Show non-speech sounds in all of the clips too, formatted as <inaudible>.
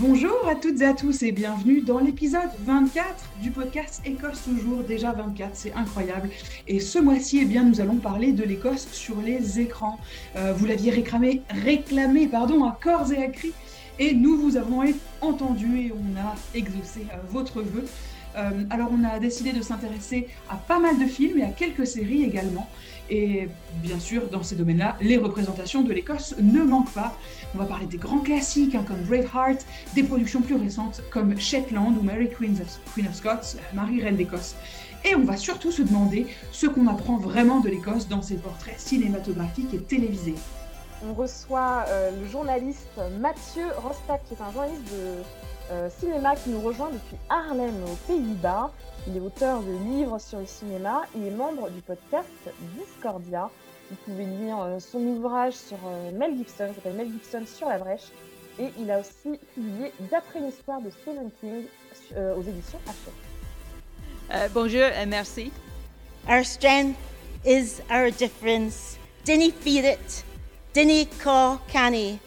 Bonjour à toutes et à tous et bienvenue dans l'épisode 24 du podcast Écosse toujours, déjà 24, c'est incroyable. Et ce mois-ci, eh bien, nous allons parler de l'Écosse sur les écrans. Euh, vous l'aviez réclamé, réclamé pardon, à corps et à cri, et nous vous avons entendu et on a exaucé euh, votre vœu. Euh, alors on a décidé de s'intéresser à pas mal de films et à quelques séries également. Et bien sûr, dans ces domaines-là, les représentations de l'Écosse ne manquent pas. On va parler des grands classiques hein, comme Braveheart, des productions plus récentes comme Shetland ou Mary Queen of, Scots, Marie Reine d'Écosse. Et on va surtout se demander ce qu'on apprend vraiment de l'Écosse dans ses portraits cinématographiques et télévisés. On reçoit euh, le journaliste Mathieu Rostak, qui est un journaliste de cinéma qui nous rejoint depuis Harlem aux Pays-Bas. Il est auteur de livres sur le cinéma. Il est membre du podcast Discordia. Vous pouvez lire euh, son ouvrage sur euh, Mel Gibson, qui s'appelle Mel Gibson sur la brèche. Et il a aussi publié D'après l'histoire de Stephen King aux éditions Hachette. bonjour et merci. Our strength is our difference. Dinny feed it. Dinny call canny.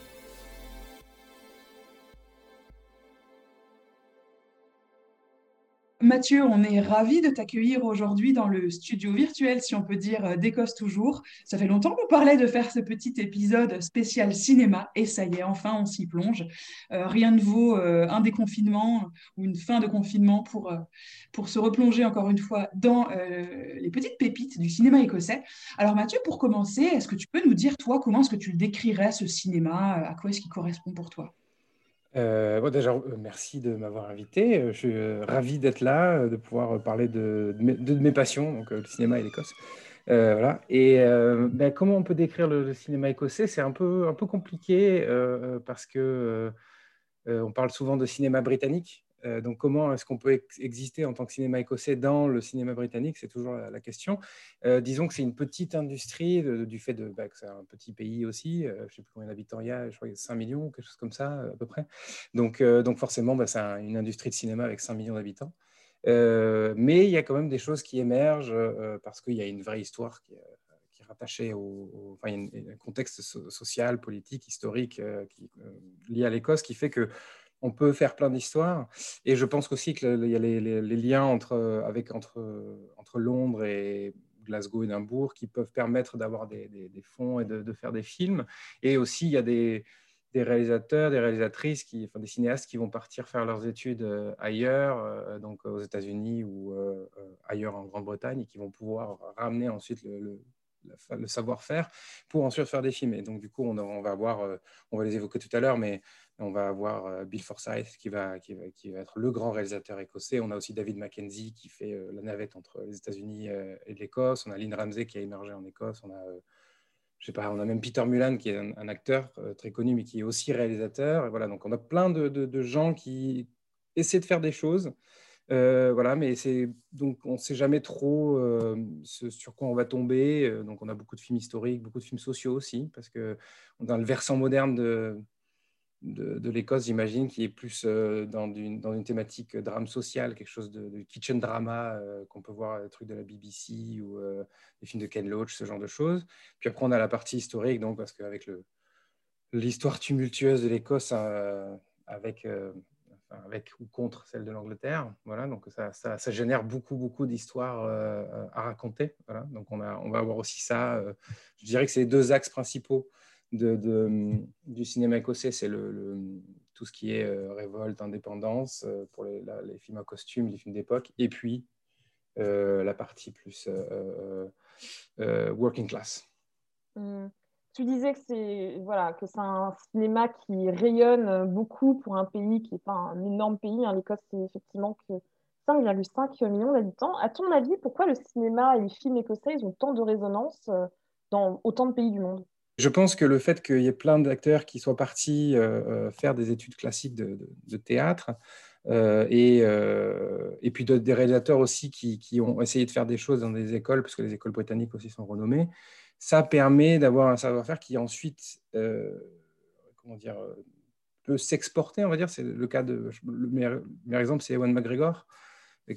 Mathieu, on est ravi de t'accueillir aujourd'hui dans le studio virtuel, si on peut dire, euh, d'Écosse toujours. Ça fait longtemps qu'on parlait de faire ce petit épisode spécial cinéma et ça y est, enfin on s'y plonge. Euh, rien ne vaut euh, un déconfinement ou une fin de confinement pour, pour se replonger encore une fois dans les petites pépites du cinéma écossais. Alors Mathieu, pour commencer, est-ce que tu peux nous dire, toi, comment est-ce que tu le décrirais, ce cinéma? À quoi est-ce qu'il correspond pour toi? Euh, déjà, euh, merci de m'avoir invité. Euh, je suis ravi d'être là, de pouvoir parler de, mes, passions, donc le cinéma et l'Écosse. voilà. Et ben, comment on peut décrire le, cinéma écossais? C'est un peu, un peu compliqué parce que on parle souvent de cinéma britannique. Euh, donc, comment est-ce qu'on peut exister en tant que cinéma écossais dans le cinéma britannique? C'est toujours la, question. Euh, disons que c'est une petite industrie du fait de, bah, que c'est un petit pays aussi. Euh, je ne sais plus combien d'habitants il y a, je crois qu'il y a 5 millions, quelque chose comme ça à peu près. Donc, donc forcément, bah, c'est une industrie de cinéma avec 5 millions d'habitants. mais il y a quand même des choses qui émergent parce qu'il y a une vraie histoire qui, est rattachée au, enfin, un contexte social, politique, historique lié à l'Écosse qui fait que on peut faire plein d'histoires. Et je pense aussi qu'il y a les, liens entre, avec, entre, entre Londres et Glasgow et Edimbourg qui peuvent permettre d'avoir des, fonds et de, faire des films. Et aussi, il y a des, réalisateurs, des réalisatrices, qui, enfin, des cinéastes qui vont partir faire leurs études euh, ailleurs, euh, donc aux États-Unis ou euh, ailleurs en Grande-Bretagne, et qui vont pouvoir ramener ensuite le, savoir-faire pour ensuite faire des films. Et donc, du coup, on, va avoir, on va les évoquer tout à l'heure, mais on va avoir euh, Bill Forsyth qui va, qui, va, être le grand réalisateur écossais. On a aussi David Mackenzie qui fait euh, la navette entre les États-Unis euh, et l'Écosse. On a Lynn Ramsey qui a émergé en Écosse. On a, je sais pas, on a même Peter Mulan qui est un, acteur très connu mais qui est aussi réalisateur. Voilà, donc on a plein de, gens qui essaient de faire des choses. voilà, mais c'est donc on ne sait jamais trop sur quoi on va tomber. donc on a beaucoup de films historiques, beaucoup de films sociaux aussi, parce que dans le versant moderne de, de, l'Écosse, j'imagine, qui est plus euh, dans, une, dans, une, thématique drame social, quelque chose de, kitchen drama euh, qu'on peut voir, des trucs de la BBC ou euh, des films de Ken Loach, ce genre de choses. Puis après, on a la partie historique, donc, parce qu'avec l'histoire tumultueuse de l'Écosse, avec, avec ou contre celle de l'Angleterre, voilà, donc ça, ça, génère beaucoup, beaucoup d'histoires à raconter. Voilà, donc on, a, on va avoir aussi ça. je dirais que c'est les deux axes principaux du cinéma écossais, c'est le, tout ce qui est euh, révolte, indépendance, euh, pour les, films à costume, les films d'époque, et puis euh, la partie plus working class. Mmh. Tu disais que c'est voilà, un cinéma qui rayonne beaucoup pour un pays qui n'est pas un énorme pays. Hein. L'Écosse, c'est effectivement que 5,5 millions d'habitants. À ton avis, pourquoi le cinéma et les films écossais ils ont tant de résonance dans autant de pays du monde? Je pense que le fait qu'il y ait plein d'acteurs qui soient partis euh, euh, faire des études classiques de, théâtre, euh, et, puis des réalisateurs aussi qui, ont essayé de faire des choses dans des écoles, parce que les écoles britanniques aussi sont renommées, ça permet d'avoir un savoir-faire qui ensuite, comment dire, peut s'exporter, on va dire. C'est le cas de, le meilleur, exemple, c'est Ewan McGregor,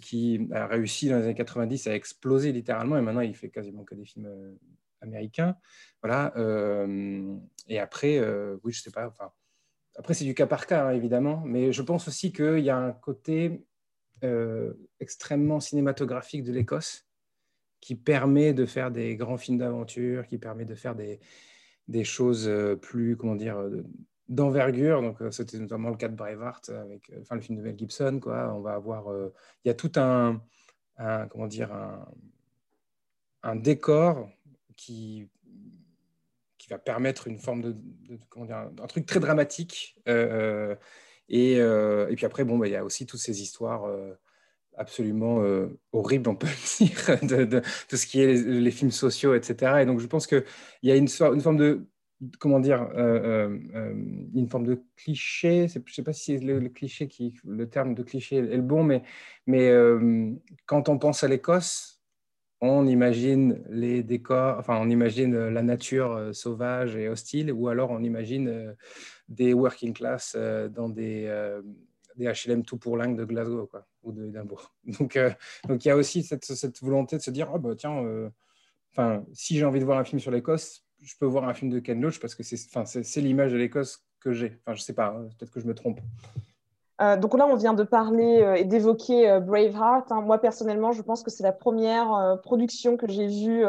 qui a réussi dans les années 90 à exploser littéralement, et maintenant il fait quasiment que des films américain. Voilà. Euh, et après, euh, oui, je sais pas. Enfin, après, c'est du cas par cas, hein, évidemment, mais je pense aussi qu'il y a un côté euh, extrêmement cinématographique de l'Écosse qui permet de faire des grands films d'aventure, qui permet de faire des, des choses plus, comment dire, d'envergure. Donc, c'était notamment le cas de Braveheart avec enfin, le film de Mel Gibson. Quoi. On va avoir, il y a tout un, comment dire, un, un décor qui qui va permettre une forme de, comment dire, un, truc très dramatique. Euh, euh, et, euh, et, puis après, bon, bah, il y a aussi toutes ces histoires absolument horribles, on peut le <laughs> dire, de, de, ce qui est les, films sociaux, etc. Et donc, je pense qu'il y a une, forme de comment dire, une forme de cliché. Je ne sais pas si le, le, cliché qui, le terme de cliché est le bon, mais, mais quand on pense à l'Écosse, on imagine les décors, enfin on imagine la nature euh, sauvage et hostile, ou alors on imagine euh, des working class euh, dans des, HLM tout pour l'Inde de Glasgow ou d'Edimbourg. <laughs> Donc, donc il y a aussi cette, volonté de se dire, oh, bah, tiens, si j'ai envie de voir un film sur l'Écosse, je peux voir un film de Ken Loach parce que c'est l'image de l'Écosse que j'ai. Enfin, je sais pas, hein, peut-être que je me trompe. Euh, donc là, on vient de parler euh, et d'évoquer euh, Braveheart. Hein. Moi, personnellement, je pense que c'est la première production que j'ai vue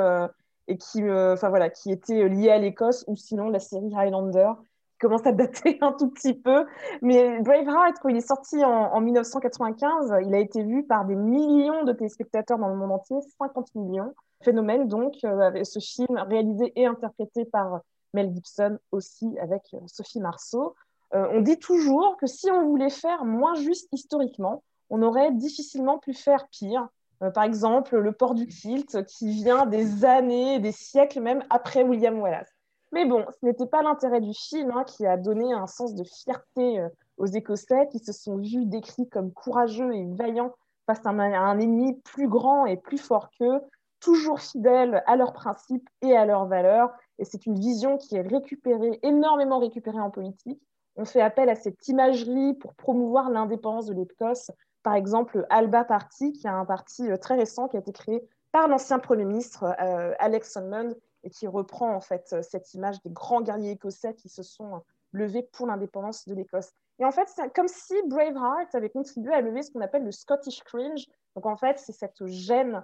et qui, voilà, qui était liée à l'Écosse, ou sinon la série Highlander, qui commence à dater <laughs> un tout petit peu. Mais Braveheart, quand il est sorti en, en 1995, il a été vu par des millions de téléspectateurs dans le monde entier, 50 millions. Phénomène donc, avec ce film réalisé et interprété par Mel Gibson aussi avec Sophie Marceau. Euh, on dit toujours que si on voulait faire moins juste historiquement, on aurait difficilement pu faire pire. Euh, par exemple, le port du kilt, qui vient des années, des siècles même après William Wallace. Mais bon, ce n'était pas l'intérêt du film hein, qui a donné un sens de fierté euh, aux Écossais qui se sont vus décrits comme courageux et vaillants face à un, ennemi plus grand et plus fort qu'eux, toujours fidèles à leurs principes et à leurs valeurs. Et c'est une vision qui est récupérée, énormément récupérée en politique, on fait appel à cette imagerie pour promouvoir l'indépendance de l'Écosse. Par exemple, Alba Party, qui est un parti euh, très récent qui a été créé par l'ancien Premier ministre euh, Alex Salmond et qui reprend en fait euh, cette image des grands guerriers écossais qui se sont levés pour l'indépendance de l'Écosse. Et en fait, c'est comme si Braveheart avait contribué à lever ce qu'on appelle le Scottish cringe. Donc en fait, c'est cette gêne,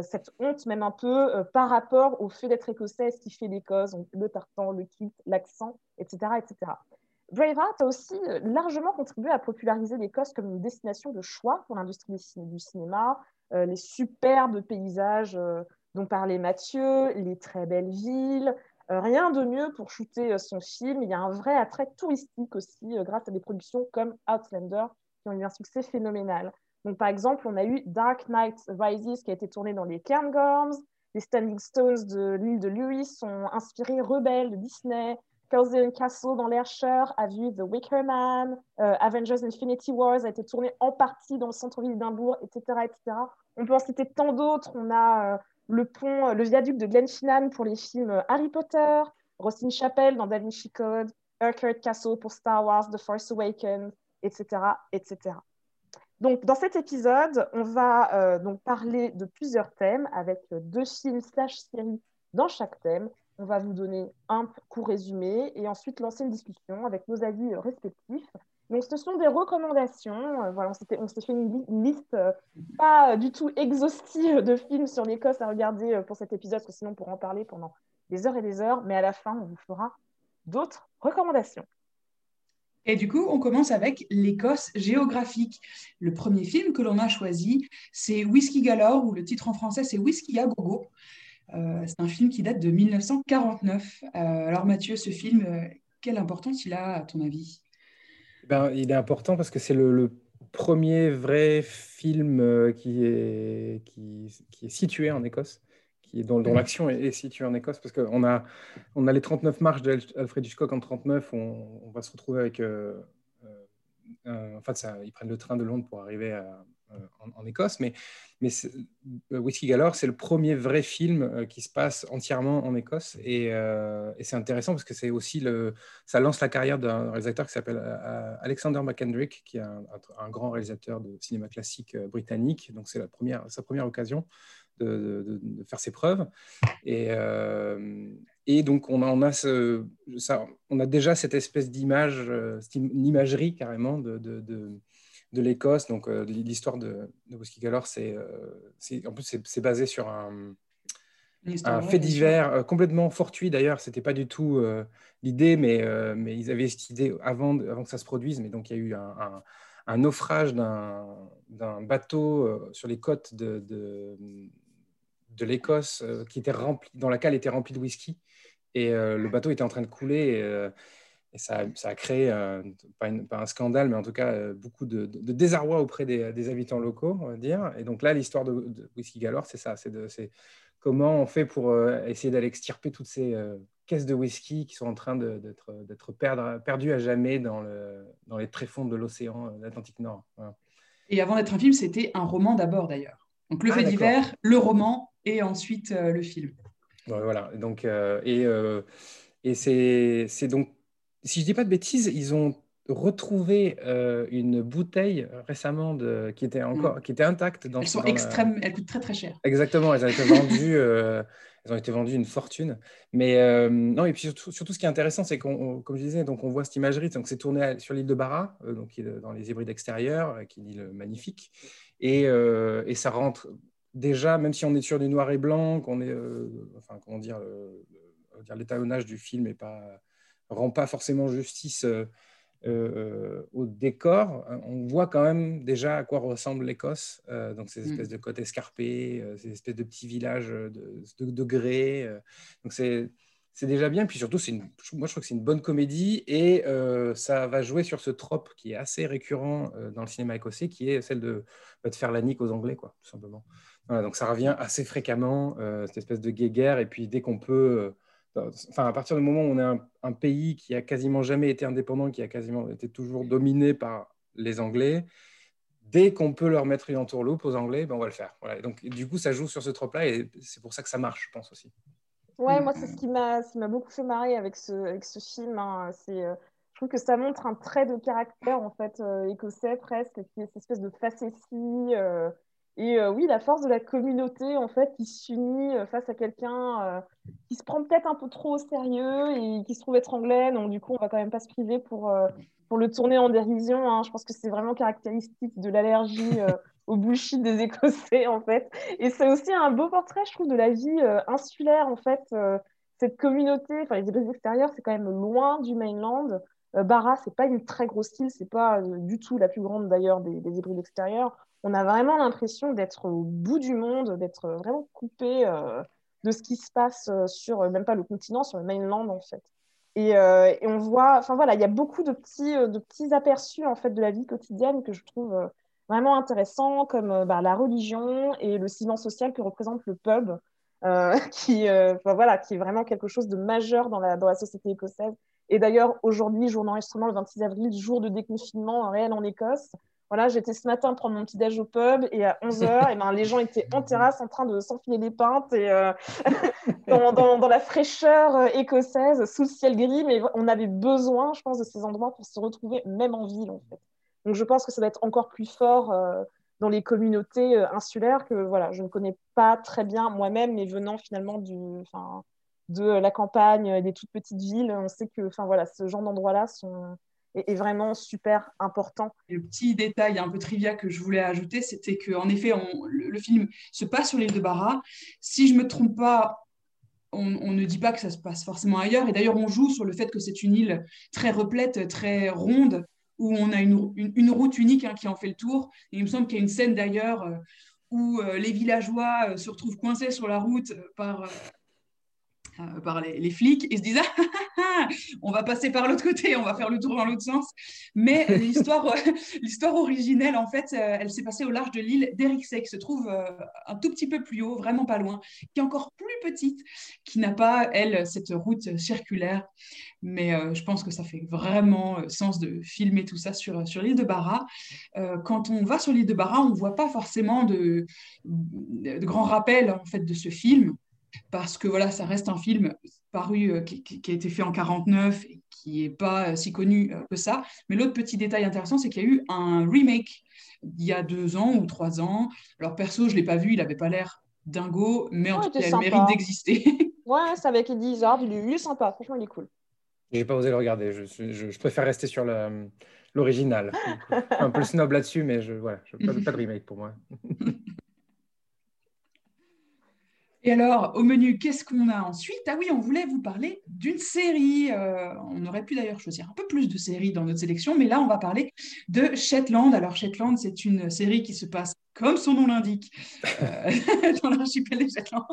cette honte même un peu par rapport au fait d'être écossais, qui fait l'Écosse, le tartan, le kit, l'accent, etc., etc. Braveheart a aussi euh, largement contribué à populariser l'Écosse comme une destination de choix pour l'industrie du cinéma. Euh, les superbes paysages euh, dont parlait Mathieu, les très belles villes. rien de mieux pour shooter son film. Il y a un vrai attrait touristique aussi grâce à des productions comme Outlander qui ont eu un succès phénoménal. Donc, par exemple, on a eu Dark Knight Rises qui a été tourné dans les Cairngorms. Les Standing Stones de l'île de Lewis ont inspiré Rebelle de Disney. Cozy Castle dans l'Ayrshire a vu The Wicker Man, euh, Avengers Infinity Wars a été tourné en partie dans le centre-ville d'Edimbourg, etc., etc. On peut en citer tant d'autres. On a euh, le pont, euh, le viaduc de Glenfinnan pour les films Harry Potter, Rossin Chapel dans Da Vinci Code, Urquhart Castle pour Star Wars, The Force Awakens, etc., etc. Donc, dans cet épisode, on va donc parler de plusieurs thèmes avec deux films slash séries dans chaque thème on va vous donner un court résumé et ensuite lancer une discussion avec nos avis euh, respectifs. Donc, ce sont des recommandations. Euh, voilà, on s'est fait une, liste euh, pas du tout exhaustive de films sur l'Écosse à regarder pour cet épisode, parce que sinon on pourra en parler pendant des heures et des heures. Mais à la fin, on vous fera d'autres recommandations. Et du coup, on commence avec l'Écosse géographique. Le premier film que l'on a choisi, c'est Whisky Galore, ou le titre en français, c'est Whisky à gogo. Euh, c'est un film qui date de 1949. Euh, alors Mathieu, ce film, euh, quelle importance il a à ton avis? Ben, Il est important parce que c'est le, premier vrai film qui, est, qui, est situé en Écosse, qui est, dont, l'action est, située en Écosse, parce qu'on a, on a les 39 marches d'Alfred Hitchcock en 39, on, on va se retrouver avec... en fait, ça, ils prennent le train de Londres pour arriver à, euh, en, Écosse, mais, mais euh, Whiskey Galore, c'est le premier vrai film euh, qui se passe entièrement en Écosse, et, c'est intéressant parce que c'est aussi le, ça lance la carrière d'un réalisateur qui s'appelle Alexander McKendrick, qui est un, grand réalisateur de cinéma classique britannique, donc c'est première, sa première occasion de, faire ses preuves. Et, et donc, on a, on, a ça, on a déjà cette espèce d'image, une imagerie carrément de, de l'Écosse. Donc, l'histoire de, de Whiskey Galore, c'est, en plus, c'est basé sur un, un fait divers complètement fortuit d'ailleurs. C'était pas du tout l'idée, mais, mais ils avaient cette idée avant, avant que ça se produise. Mais donc, il y a eu un un naufrage d'un bateau euh, sur les côtes de, de, l'Écosse euh, qui était rempli, dans laquelle était rempli de whisky. Et euh, le bateau était en train de couler. Et, ça, ça, a créé, pas, un scandale, mais en tout cas beaucoup de, désarroi auprès des, habitants locaux, on va dire. Et donc là, l'histoire de, Whisky Galore, c'est ça. C'est comment on fait pour essayer d'aller extirper toutes ces caisses de whisky qui sont en train d'être perdues à jamais dans, le, dans les tréfonds de l'océan euh, Atlantique Nord. Et avant d'être un film, c'était un roman d'abord d'ailleurs. Donc le ah, fait divers, le roman et ensuite euh, le film. voilà. Donc, euh, et et c'est donc, si je dis pas de bêtises, ils ont retrouvé une bouteille récemment de, qui était encore mm. qui était intacte dans. Elles sont extrêmes, elles coûtent très très cher. Exactement, elles ont été <laughs> vendues elles ont été vendues une fortune. Mais euh, non, et puis surtout, surtout, ce qui est intéressant, c'est qu'on, comme je disais, donc on voit cette imagerie. Donc c'est tourné sur l'île de Barra, euh, donc dans les hybrides extérieurs, euh, qui est une île magnifique, et, et, ça rentre déjà, même si on est sur du noir et blanc, qu'on est, enfin comment dire, l'étalonnage du film ne pas rend pas forcément justice euh, au décor, on voit quand même déjà à quoi ressemble l'Écosse. Euh, donc, ces mm. espèces de côtes escarpées, euh, ces espèces de petits villages de, de, grès. donc, c'est. C'est déjà bien, puis surtout, une, moi je trouve que c'est une bonne comédie et ça va jouer sur ce trope qui est assez récurrent dans le cinéma écossais, qui est celle de, bah, de faire la nique aux Anglais, quoi, tout simplement. donc ça revient assez fréquemment, cette espèce de guéguerre, et puis dès qu'on peut Enfin, à partir du moment où on est un, pays qui a quasiment jamais été indépendant, qui a quasiment été toujours dominé par les Anglais, dès qu'on peut leur mettre une entourloupe aux Anglais, ben on va le faire. Donc, du coup, ça joue sur ce trope-là et c'est pour ça que ça marche, je pense aussi. Ouais, moi, c'est ce qui m'a beaucoup fait marrer avec ce, avec ce film. Hein. C'est, euh, je trouve que ça montre un trait de caractère, en fait, euh, écossais presque, qui est cette espèce de facétie. Euh, et euh, oui, la force de la communauté, en fait, qui s'unit euh, face à quelqu'un euh, qui se prend peut-être un peu trop au sérieux et qui se trouve être anglais. Donc, du coup, on va quand même pas se priver pour, pour le tourner en dérision. Hein. Je pense que c'est vraiment caractéristique de l'allergie au bullshit des Écossais, en fait. Et c'est aussi un beau portrait, je trouve, de la vie insulaire, en fait. cette communauté, enfin, les hybrides extérieurs, c'est quand même loin du mainland. Barra, c'est pas une très grosse île, c'est pas du tout la plus grande d'ailleurs des, des hybrides extérieurs on a vraiment l'impression d'être au bout du monde, d'être vraiment coupé euh, de ce qui se passe euh, sur, euh, même pas le continent, sur le mainland en fait. Et, on voit, enfin voilà, il y a beaucoup de petits, de petits aperçus en fait de la vie quotidienne que je trouve vraiment intéressants, comme bah, la religion et le ciment social que représente le pub, <laughs> qui, voilà, qui est vraiment quelque chose de majeur dans la, dans la société écossaise. Et d'ailleurs, aujourd'hui, jour d'enregistrement, le 26 avril, jour de déconfinement réel en Écosse, voilà, j'étais ce matin prendre mon petit déj au pub et à 11h, et ben, les gens étaient en terrasse en train de s'enfiler les pintes et euh, <laughs> dans, la fraîcheur euh, écossaise, sous le ciel gris. Mais on avait besoin, je pense, de ces endroits pour se retrouver, même en ville, en fait. Donc, je pense que ça va être encore plus fort euh, dans les communautés insulaires que voilà, je ne connais pas très bien moi-même, mais venant finalement du, de la campagne, des toutes petites villes, on sait que voilà, ce genre d'endroits-là sont est, vraiment super important. Le petit détail un peu trivia que je voulais ajouter, c'était qu'en effet, le, film se passe sur l'île de Barra. Si je ne me trompe pas, on, ne dit pas que ça se passe forcément ailleurs. Et d'ailleurs, on joue sur le fait que c'est une île très replète, très ronde, où on a une, une, route unique hein, qui en fait le tour. Et il me semble qu'il y a une scène d'ailleurs euh, où euh, les villageois euh, se retrouvent coincés sur la route par par les, flics et se disent ah, ah, ah, on va passer par l'autre côté, on va faire le tour dans l'autre sens. Mais <laughs> l'histoire, euh, l'histoire originelle, en fait, euh, elle s'est passée au large de l'île d'Eriksay, qui se trouve un tout petit peu plus haut, vraiment pas loin, qui est encore plus petite, qui n'a pas, elle, cette route circulaire. Mais je pense que ça fait vraiment sens de filmer tout ça sur, sur l'île de Barra. quand on va sur l'île de Barra, on ne voit pas forcément de, de grands rappels en fait, de ce film parce que voilà, ça reste un film paru euh, qui, a été fait en 49 et qui n'est pas euh, si connu euh, que ça. Mais l'autre petit détail intéressant, c'est qu'il y a eu un remake il y a deux ans ou trois ans. Alors perso, je ne l'ai pas vu, il n'avait pas l'air dingo, mais en <laughs> Ouais, tout cas, t'es elle sympa. mérite d'exister. Ouais, c'est avec Eddie Izzard, il est, il est sympa, franchement, il est cool. J'ai pas osé le regarder. Je, suis- je, je préfère rester sur le- l'original. Je suis <laughs> Un peu snob là-dessus, mais je, voilà, je, pas, pas de remake pour moi. <laughs> Et alors, au menu, qu'est-ce qu'on a ensuite? Ah oui, on voulait vous parler d'une série. euh, on aurait pu d'ailleurs choisir un peu plus de séries dans notre sélection, mais là, on va parler de Shetland. Alors, Shetland, c'est une série qui se passe, comme son nom l'indique, euh, <laughs> dans l'archipel des Shetland.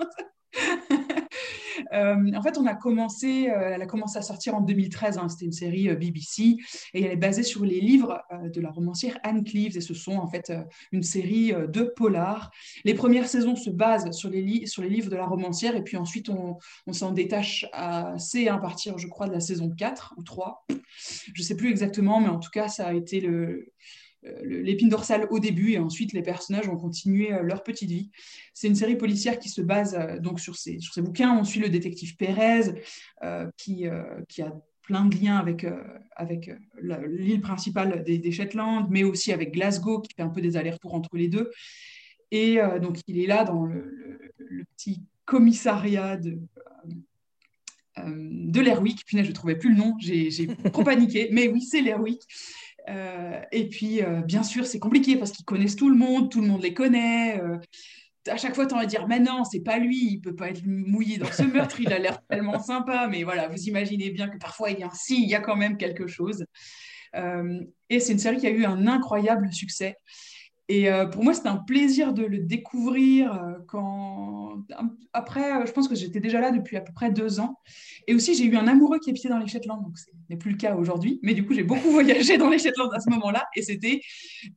Euh, en fait, on a commencé, euh, elle a commencé à sortir en 2013. hein, C'était une série euh, BBC et elle est basée sur les livres de la romancière Anne Cleeves. Et ce sont en fait une série de polars. Les premières saisons se basent sur les, livres de la romancière et puis ensuite on, on s'en détache assez à partir, je crois, de la saison 4 ou 3. Je ne sais plus exactement, mais en tout cas, ça a été le- l'épine dorsale au début et ensuite les personnages ont continué euh, leur petite vie. C'est une série policière qui se base euh, donc sur ces, sur ces bouquins. On suit le détective Pérez euh, qui, qui a plein de liens avec, avec l'île principale des, des Shetland, mais aussi avec Glasgow qui fait un peu des allers-retours entre les deux. Et donc il est là dans le, petit commissariat de, euh, de l'Airwick. Punaise, je ne trouvais plus le nom, j'ai trop paniqué. Mais oui, c'est l'Airwick. Euh, et puis, euh, bien sûr, c'est compliqué parce qu'ils connaissent tout le monde, tout le monde les connaît. euh, à chaque fois, tu as envie de dire, mais non, c'est pas lui, il peut pas être mouillé dans ce meurtre, il a l'air <laughs> tellement sympa. Mais voilà, vous imaginez bien que parfois, il y a, si, il y a quand même quelque chose. Et c'est une série qui a eu un incroyable succès. Et euh, pour moi, c'était un plaisir de le découvrir euh, quand... Après, euh, je pense que j'étais déjà là depuis à peu près deux ans. Et aussi, j'ai eu un amoureux qui habitait dans les Shetland, donc ce n'est plus le cas aujourd'hui. Mais du coup, j'ai beaucoup <laughs> voyagé dans les Shetland à ce moment-là. Et c'était...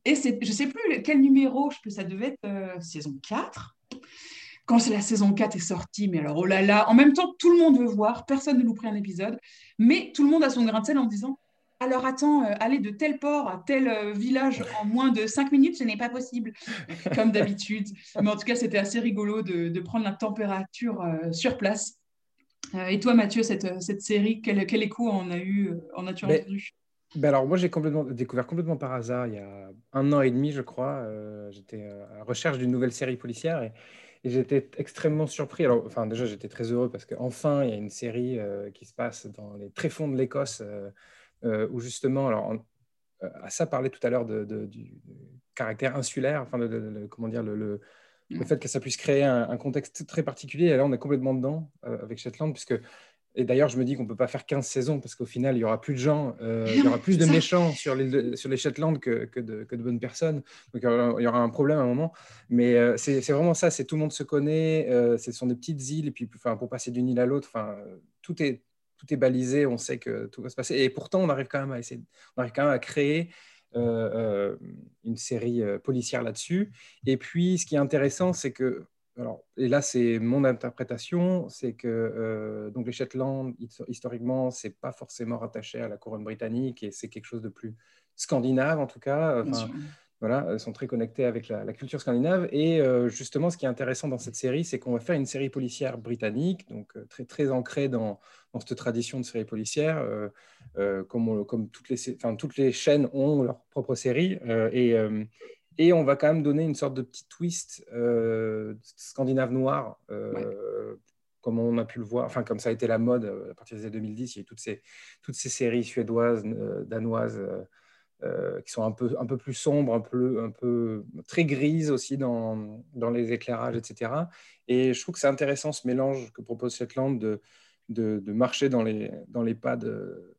Et je ne sais plus quel numéro, je peux... ça devait être saison 4 quand la saison 4 est sortie, mais alors oh là là, en même temps, tout le monde veut voir, personne ne nous prie un épisode, mais tout le monde a son grain de sel en disant alors attends, euh, aller de tel port à tel euh, village en moins de 5 minutes, ce n'est pas possible, <laughs> comme d'habitude. Mais en tout cas, c'était assez rigolo de, de prendre la température euh, sur place. Et toi, Mathieu, cette, cette série, quel, quel écho en, a eu, en as-tu Mais- entendu? Ben alors moi j'ai complètement découvert complètement par hasard il y a un an et demi je crois. j'étais à la recherche d'une nouvelle série policière et, et j'étais extrêmement surpris. Alors enfin déjà j'étais très heureux parce qu'enfin il y a une série euh, qui se passe dans les tréfonds de l'Écosse euh, où justement alors euh, à ça parlait tout à l'heure de, de- du caractère insulaire, enfin de, comment dire le, le, le fait que ça puisse créer un, un contexte très particulier. Et là on est complètement dedans euh, avec Shetland puisque et d'ailleurs, je me dis qu'on ne peut pas faire 15 saisons parce qu'au final, il y aura plus de gens, euh, il y aura plus de méchants sur les, sur les Shetland que, que, de, que de bonnes personnes. Donc, il y aura, un problème à un moment. Mais euh, c'est vraiment ça, c'est tout le monde se connaît, euh, ce sont des petites îles, et puis enfin, pour passer d'une île à l'autre, enfin, euh, tout est, tout est balisé, on sait que tout va se passer. Et pourtant, on arrive quand même à, essayer, on arrive quand même à créer euh, euh, une série euh, policière là-dessus. Et puis, ce qui est intéressant, c'est que alors, et là, c'est mon interprétation, c'est que euh, donc les Shetland, his- historiquement, c'est pas forcément rattaché à la couronne britannique et c'est quelque chose de plus scandinave en tout cas. Voilà, elles sont très connectés avec la, la culture scandinave. Et euh, justement, ce qui est intéressant dans cette série, c'est qu'on va faire une série policière britannique, donc euh, très, très ancrée dans, dans cette tradition de série policière, euh, euh, comme, on- comme toutes, les, enfin, toutes les chaînes ont leur propre série. euh, et, euh, et on va quand même donner une sorte de petit twist euh, scandinave noir. euh, Comme on a pu le voir, enfin comme ça a été la mode euh, à partir des années 2010, il y a eu toutes ces, toutes ces séries suédoises, euh, danoises, euh, qui sont un peu, un peu plus sombres, un peu, un peu très grises aussi dans, dans les éclairages, etc. Et je trouve que c'est intéressant ce mélange que propose Shetland de, de, de marcher dans les, dans les pas de,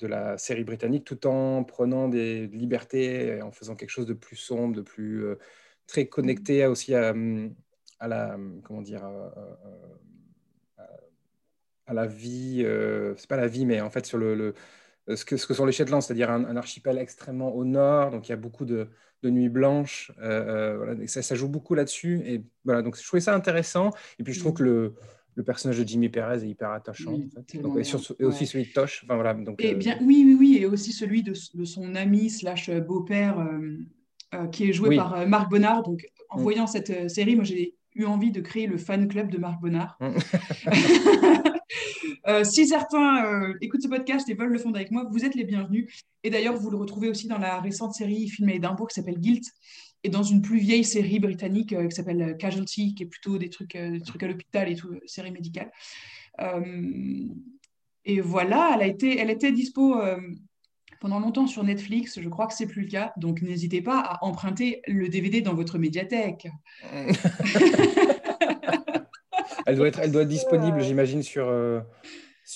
de la série britannique tout en prenant des libertés, en faisant quelque chose de plus sombre, de plus euh, très connecté aussi à, la, comment dire, à, la vie, euh, c'est pas la vie, mais en fait sur le- ce, que, ce que sont les Shetland, c'est-à-dire un, un archipel extrêmement au nord, donc il y a beaucoup de, de nuits blanches, euh, euh, voilà, ça, ça joue beaucoup là-dessus, et voilà, donc je trouvais ça intéressant, et puis je trouve Mm. que le, le personnage de Jimmy Perez est hyper attachant, Oui, en fait. tellement Donc, et, bien. sur- et aussi Ouais. celui de Tosh, enfin voilà, donc Et euh, bien, oui, oui, oui, et aussi celui de, de son ami slash beau-père euh, euh, qui est joué Oui. par euh, Marc Bonnard. Donc, en Mm. voyant cette euh, série, moi, j'ai eu envie de créer le fan club de Marc Bonnard. Mm. <laughs> Euh, si certains euh, écoutent ce podcast et veulent le fonder avec moi, vous êtes les bienvenus. Et d'ailleurs, vous le retrouvez aussi dans la récente série filmée Édimbourg qui s'appelle Guilt, et dans une plus vieille série britannique qui s'appelle Casualty, qui est plutôt des trucs, des trucs à l'hôpital et tout, série médicale. et voilà, elle, a été, elle était dispo pendant longtemps sur Netflix. Je crois que c'est plus le cas. Donc n'hésitez pas à emprunter le DVD dans votre médiathèque. <laughs> elle, doit être, elle doit être disponible, j'imagine, sur, euh,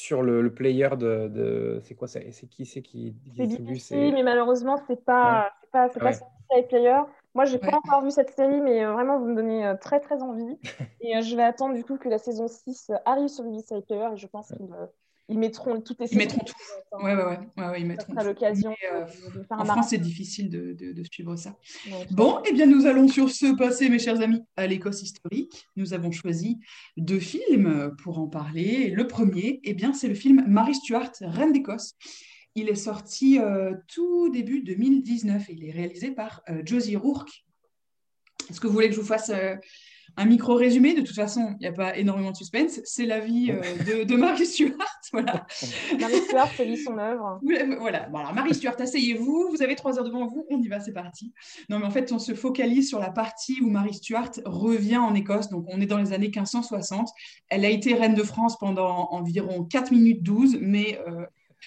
sur le, player de. C'est quoi C'est qui c'est qui distribue mais malheureusement, c'est pas, pas, pas sur le player. Moi, j'ai n'ai pas encore vu cette série, mais euh, vraiment, vous me donnez euh, très très envie. <laughs> et je vais attendre du coup que la saison 6 arrive sur le Player et je pense qu'il ils mettront toutes les Ils mettront tout. Ouais, ouais, ouais, ouais, ils mettront l'occasion euh, En France, c'est difficile de, de, suivre ça. bon, eh bien, nous allons sur ce passer, mes chers amis, à l'Écosse historique. Nous avons choisi deux films pour en parler. Le premier, eh bien, c'est le film Marie Stuart, Reine d'Écosse. Il est sorti euh, tout début 2019 et il est réalisé par euh, Josie Rourke. Est-ce que vous voulez que je vous fasse un micro-résumé. De toute façon, il n'y a pas énormément de suspense. C'est la vie euh, <laughs> de, Marie Stuart. <laughs> Voilà. Marie Stuart fait son œuvre. Voilà. voilà. Marie Stuart, asseyez-vous. Vous avez trois heures devant vous. On y va, c'est parti. Non, mais en fait, on se focalise sur la partie où Marie Stuart revient en Écosse. Donc, on est dans les années 1560. Elle a été reine de France pendant environ 4 minutes 12, mais euh,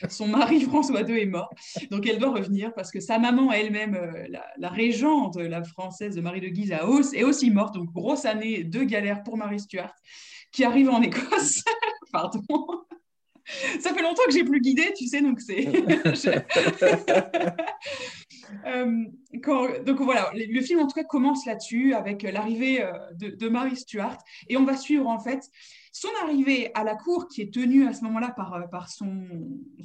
son mari <laughs> François II est mort, donc elle doit revenir parce que sa maman elle-même, euh, la, régente, la française de Marie de Guise, est aussi morte. Donc grosse année de galère pour Marie Stuart qui arrive en Écosse. <laughs> Pardon. Ça fait longtemps que j'ai plus guidé, tu sais, donc c'est. <laughs> Euh, donc voilà, le film en tout cas commence là-dessus avec l'arrivée euh, de, Marie Stuart et on va suivre en fait son arrivée à la cour, qui est tenue à ce moment-là par, euh, son,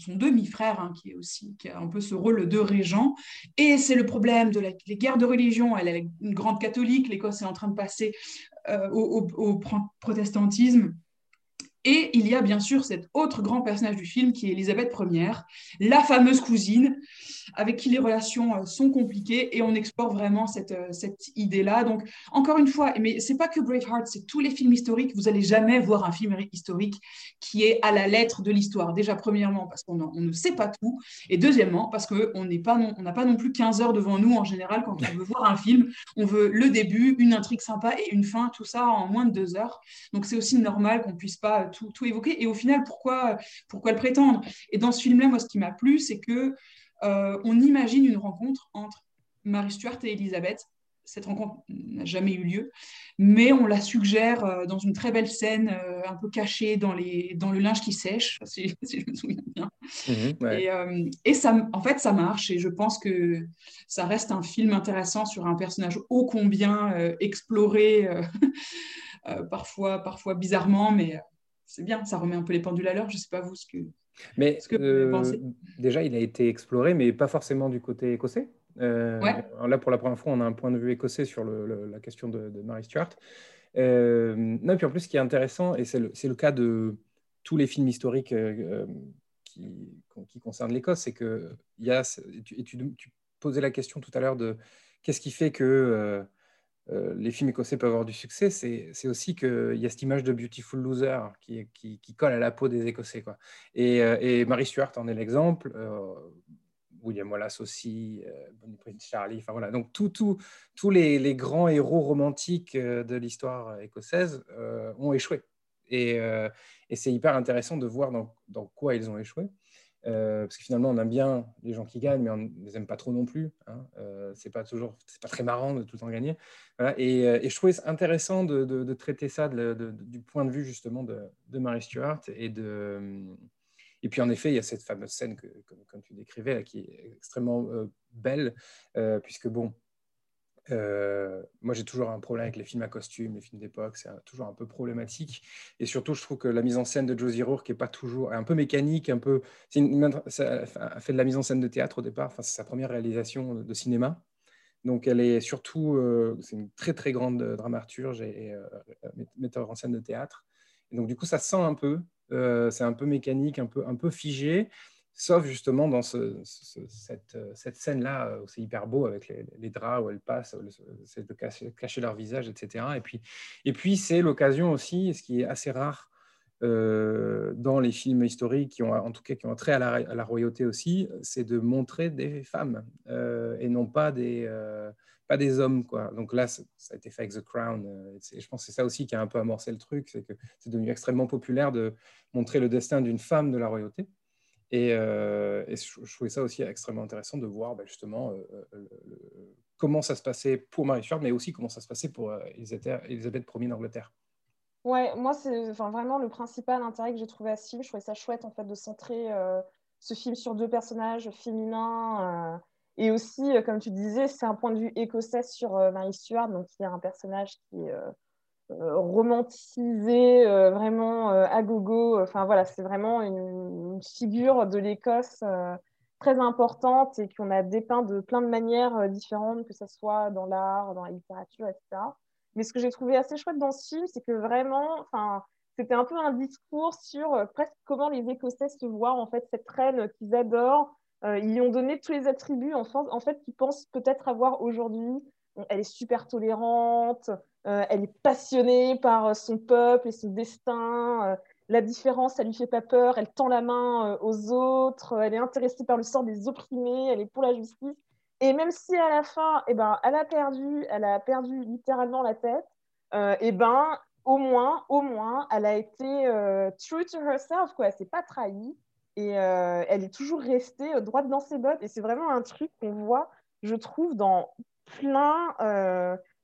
demi-frère, hein, qui est aussi qui a un peu ce rôle de régent, et c'est le problème de les guerres de religion. Elle est une grande catholique, l'Écosse est en train de passer euh, au, protestantisme. Et il y a bien sûr cet autre grand personnage du film qui est Elisabeth Ier, la fameuse cousine, avec qui les relations euh, sont compliquées et on explore vraiment cette, euh, cette idée-là. Donc, encore une fois, mais c'est pas que Braveheart, c'est tous les films historiques. Vous allez jamais voir un film historique qui est à la lettre de l'histoire. Déjà, premièrement, parce qu'on ne sait pas tout. Et deuxièmement, parce qu'on n'a pas, non, plus 15 heures devant nous en général quand on veut voir un film. On veut le début, une intrigue sympa et une fin, tout ça en moins de deux heures. Donc, c'est aussi normal qu'on puisse pas tout, évoquer. Et au final, pourquoi, pourquoi le prétendre? Et dans ce film-là, moi, ce qui m'a plu, c'est que euh, on imagine une rencontre entre Marie Stuart et Elisabeth. Cette rencontre n'a jamais eu lieu, mais on la suggère euh, dans une très belle scène, euh, un peu cachée dans, les, dans le linge qui sèche, <laughs> si, je me souviens bien. Mhm, et, ça, en fait, ça marche, et je pense que ça reste un film intéressant sur un personnage ô combien exploré, <laughs> parfois, parfois bizarrement, mais c'est bien, ça remet un peu les pendules à l'heure. Je ne sais pas vous ce que, mais ce que euh, déjà, il a été exploré, mais pas forcément du côté écossais. Euh, là, pour la première fois, on a un point de vue écossais sur la question de, de Mary Stuart. Euh, non, et puis en plus, ce qui est intéressant, et c'est le, cas de tous les films historiques qui, qui, concernent l'Écosse, c'est que y a, tu, tu, posais la question tout à l'heure de qu'est-ce qui fait que euh, les films écossais peuvent avoir du succès, c'est aussi qu'il y a cette image de Beautiful Loser qui, colle à la peau des Écossais. Et, euh, et Mary Stuart en est l'exemple. Euh, William Wallace aussi, Bonnie Prince Charlie, enfin voilà. Donc tous les, grands héros romantiques de l'histoire écossaise ont échoué. Et, c'est hyper intéressant de voir dans, quoi ils ont échoué. Euh, parce que finalement, on aime bien les gens qui gagnent, mais on ne les aime pas trop non plus. Hein. Euh, c'est pas toujours, c'est pas très marrant de tout temps gagner. Et, euh, et, je trouvais intéressant de, traiter ça du point de vue justement de, Mary Stuart et de. Et puis en effet, il y a cette fameuse scène que, comme, tu décrivais, qui est extrêmement belle, puisque bon, euh, moi, j'ai toujours un problème avec les films à costume, les films d'époque, c'est toujours un peu problématique. Et surtout, je trouve que la mise en scène de Josie Rourke est pas toujours, un peu mécanique, un peu. Ça a fait de la mise en scène de théâtre au départ. Enfin, c'est sa première réalisation de cinéma. Donc, elle est surtout, euh, c'est une très très grande dramaturge et, euh, metteur en scène de théâtre. Et donc, du coup, ça sent un peu. c'est un peu mécanique, un peu, un peu figé. Sauf justement dans ce, cette, scène-là euh, où c'est hyper beau avec les, draps où elles passent, c'est de cacher, leur visage, etc. Et puis, c'est l'occasion aussi, ce qui est assez rare euh, dans les films historiques, qui ont, en tout cas qui ont trait à la, royauté aussi, c'est de montrer des femmes euh, et non pas des, hommes. Donc là, ça a été fait avec The Crown. Euh, je pense que c'est ça aussi qui a un peu amorcé le truc, c'est que c'est devenu extrêmement populaire de montrer le destin d'une femme de la royauté. Et, euh, je, trouvais ça aussi extrêmement intéressant de voir bah, justement comment ça se passait pour Marie Stuart, mais aussi comment ça se passait pour Elisabeth, Elisabeth Ier d'Angleterre. Ouais, moi, c'est enfin, vraiment le principal intérêt que j'ai trouvé à ce film. Je trouvais ça chouette en fait de centrer ce film sur deux personnages féminins. Euh, et aussi, euh, comme tu disais, c'est un point de vue écossais sur euh, Mary Stuart, donc qui est un personnage qui est romantisé, vraiment à gogo. Enfin voilà, c'est vraiment une, figure de l'Écosse très importante et qu'on a dépeint de plein de manières différentes, que ce soit dans l'art, dans la littérature, etc. Mais ce que j'ai trouvé assez chouette dans ce film, c'est que vraiment, enfin, c'était un peu un discours sur euh, presque comment les Écossais se voient, en fait, cette reine qu'ils adorent. Euh, ils lui ont donné tous les attributs, en en fait qu'ils pensent peut-être avoir aujourd'hui. Elle est super tolérante, euh, elle est passionnée par son peuple et son destin. la différence, ça lui fait pas peur. Elle tend la main aux autres. Elle est intéressée par le sort des opprimés. Elle est pour la justice. Et même si à la fin, eh ben, elle a perdu, elle a perdu littéralement la tête, euh, eh ben, au moins, au moins, elle a été euh, true to herself, quoi. Elle s'est pas trahie et euh, elle est toujours restée euh, droite dans ses bottes. Et c'est vraiment un truc qu'on voit, je trouve, dans plein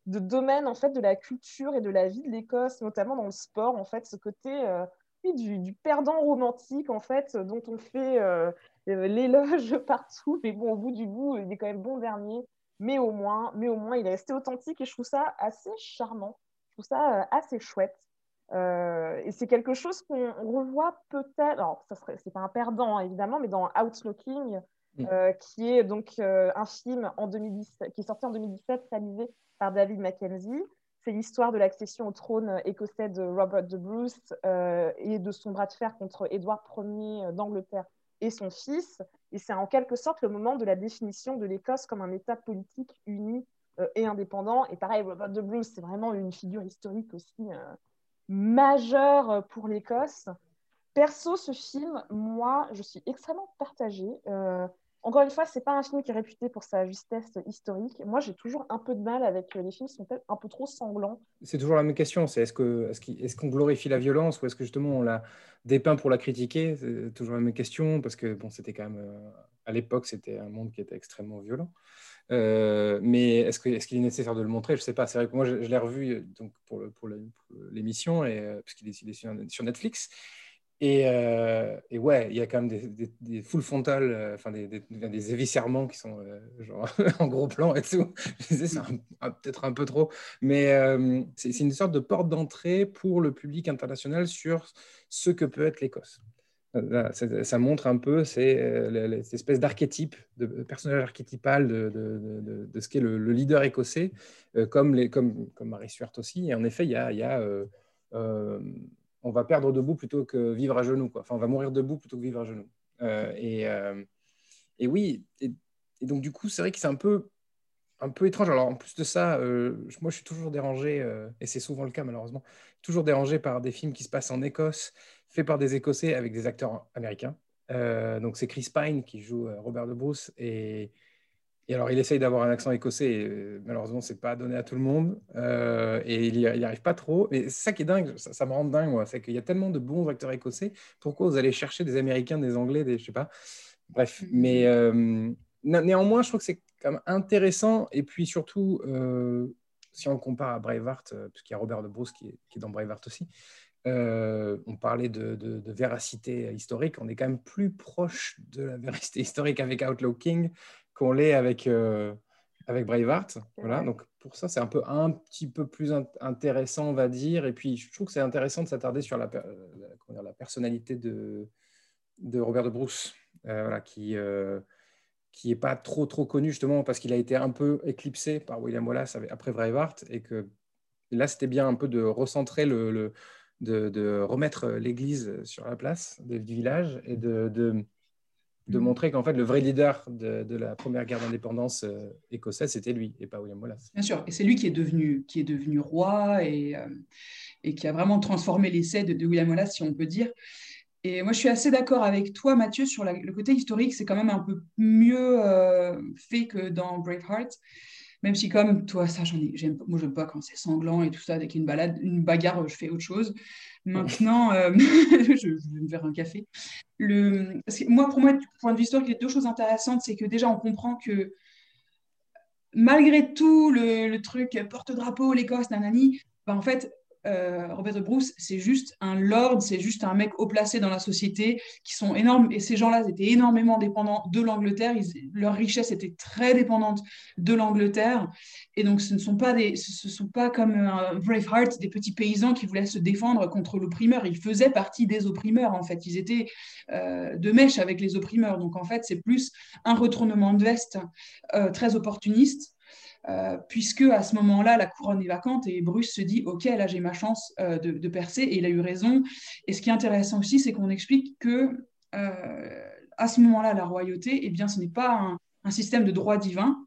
de domaines en fait de la culture et de la vie de l'Écosse, notamment dans le sport, en fait, ce côté oui, du, du, perdant romantique en fait, dont on fait l'éloge <laughs> partout, mais bon, au bout du bout, il est quand même bon dernier. Mais au moins, mais au moins, il est resté authentique et je trouve ça assez charmant trouve ça euh, assez chouette. Euh, et c'est quelque chose qu'on revoit peut-être, alors ça serait, c'est pas un perdant hein, évidemment, mais dans Outlooking, mm. euh, qui est donc un film en 2010, qui est sorti en 2017, réalisé par David Mackenzie. C'est l'histoire de l'accession au trône écossais de Robert de Bruce et de son bras de fer contre Édouard Ier d'Angleterre et son fils. Et c'est en quelque sorte le moment de la définition de l'Écosse comme un État politique uni euh, et indépendant. Et pareil, Robert de Bruce, c'est vraiment une figure historique aussi euh, majeure pour l'Écosse. Perso, ce film, moi, je suis extrêmement partagée. Euh, encore une fois, c'est pas un film qui est réputé pour sa justesse historique. Moi, j'ai toujours un peu de mal avec les films qui sont peut-être un peu trop sanglants. C'est toujours la même question. C'est est-ce que est-ce qu'on glorifie la violence ou est-ce que justement on la dépeint pour la critiquer? C'est toujours la même question parce que bon, c'était quand même à l'époque, c'était un monde qui était extrêmement violent. Euh, mais est-ce qu'il est, est, nécessaire de le montrer? Je ne sais pas. C'est vrai que moi, je, l'ai revu euh, donc, pour, l'émission, euh, parce qu'il est, sur, Netflix. Et, et, ouais, il y a quand même des, des, full frontales, enfin des, des, qui sont genre <laughs> en gros plan et tout. c'est peut-être un peu trop, mais c'est une sorte de porte d'entrée pour le public international sur ce que peut être l'Écosse ça, montre un peu c'est, euh, cette espèce d'archétype, de personnage archétypal de, de, ce qu'est le, leader écossais, euh, comme, les, comme, comme Marie Stuart aussi. Et en effet, il y a, euh, on va perdre debout plutôt que vivre à genoux. Quoi. Enfin, on va mourir debout plutôt que vivre à genoux. et, et, oui, et, donc du coup, c'est vrai que c'est un peu, un peu étrange. Alors en plus de ça, moi je suis toujours dérangé, et c'est souvent le cas malheureusement, toujours dérangé par des films qui se passent en Écosse fait par des Écossais avec des acteurs américains. Euh, donc c'est Chris Pine qui joue euh, Robert de Bruce et, et alors il essaye d'avoir un accent écossais et euh, malheureusement c'est pas donné à tout le monde et il n'y arrive pas trop. Mais c'est ça qui est dingue, ça, me rend dingue moi, c'est qu'il y a tellement de bons acteurs écossais. Pourquoi vous allez chercher des Américains, des Anglais, des je sais pas. Bref, mm-hmm. mais néanmoins je trouve que c'est quand même intéressant et puis surtout si on compare à Braveheart, parce qu'il y a Robert de Bruce qui est, qui est dans Braveheart aussi. Euh, on parlait de, véracité historique, on est quand même plus proche de la véracité <laughs> historique avec Outlaw King qu'on l'est avec, euh, avec Braveheart. Voilà, donc pour ça, c'est un, peu, un petit peu plus intéressant, on va dire. Et puis, je trouve que c'est intéressant de s'attarder sur la, la, la, personnalité de, de Robert de Bruce, euh, voilà, qui qui n'est pas trop trop connu justement parce qu'il a été un peu éclipsé par William Wallace après Braveheart et que là c'était bien un peu de recentrer le de, remettre l'église sur la place du village et de, de, mm. montrer qu'en fait, le vrai leader de, la première guerre d'indépendance euh, écossaise, c'était lui et pas William Wallace. Bien sûr, et c'est lui qui est devenu, qui est devenu roi et, euh, et qui a vraiment transformé l'essai de, William Wallace, si on peut dire. Et moi, je suis assez d'accord avec toi, Mathieu, sur le côté historique. C'est quand même un peu mieux euh, fait que dans Braveheart. Même si comme toi, ça, j'en ai, j'aime, moi, j'aime pas quand c'est sanglant et tout ça, dès une balade, une bagarre, je fais autre chose. Maintenant, euh, <laughs> je, vais me faire un café. Moi, pour moi, du point de vue historique, il y a deux choses intéressantes. C'est que déjà, on comprend que malgré tout le, truc porte-drapeau, l'Écosse, nanani, bah, en fait, euh, Robert de Bruce, c'est juste un lord, c'est juste un mec haut placé dans la société, qui sont énormes. Et ces gens-là étaient énormément dépendants de l'Angleterre. Leur richesse était très dépendante de l'Angleterre. Et donc, ce ne sont pas, des, ce sont pas comme un Braveheart, des petits paysans qui voulaient se défendre contre l'opprimeur. Ils faisaient partie des opprimeurs, en fait. Ils étaient euh, de mèche avec les opprimeurs. Donc, en fait, c'est plus un retournement de veste euh, très opportuniste euh, puisque à ce moment-là, la couronne est vacante et Bruce se dit Ok, là j'ai ma chance euh, de, percer, et il a eu raison. Et ce qui est intéressant aussi, c'est qu'on explique que euh, à ce moment-là, la royauté, eh bien, ce n'est pas un, système de droit divin,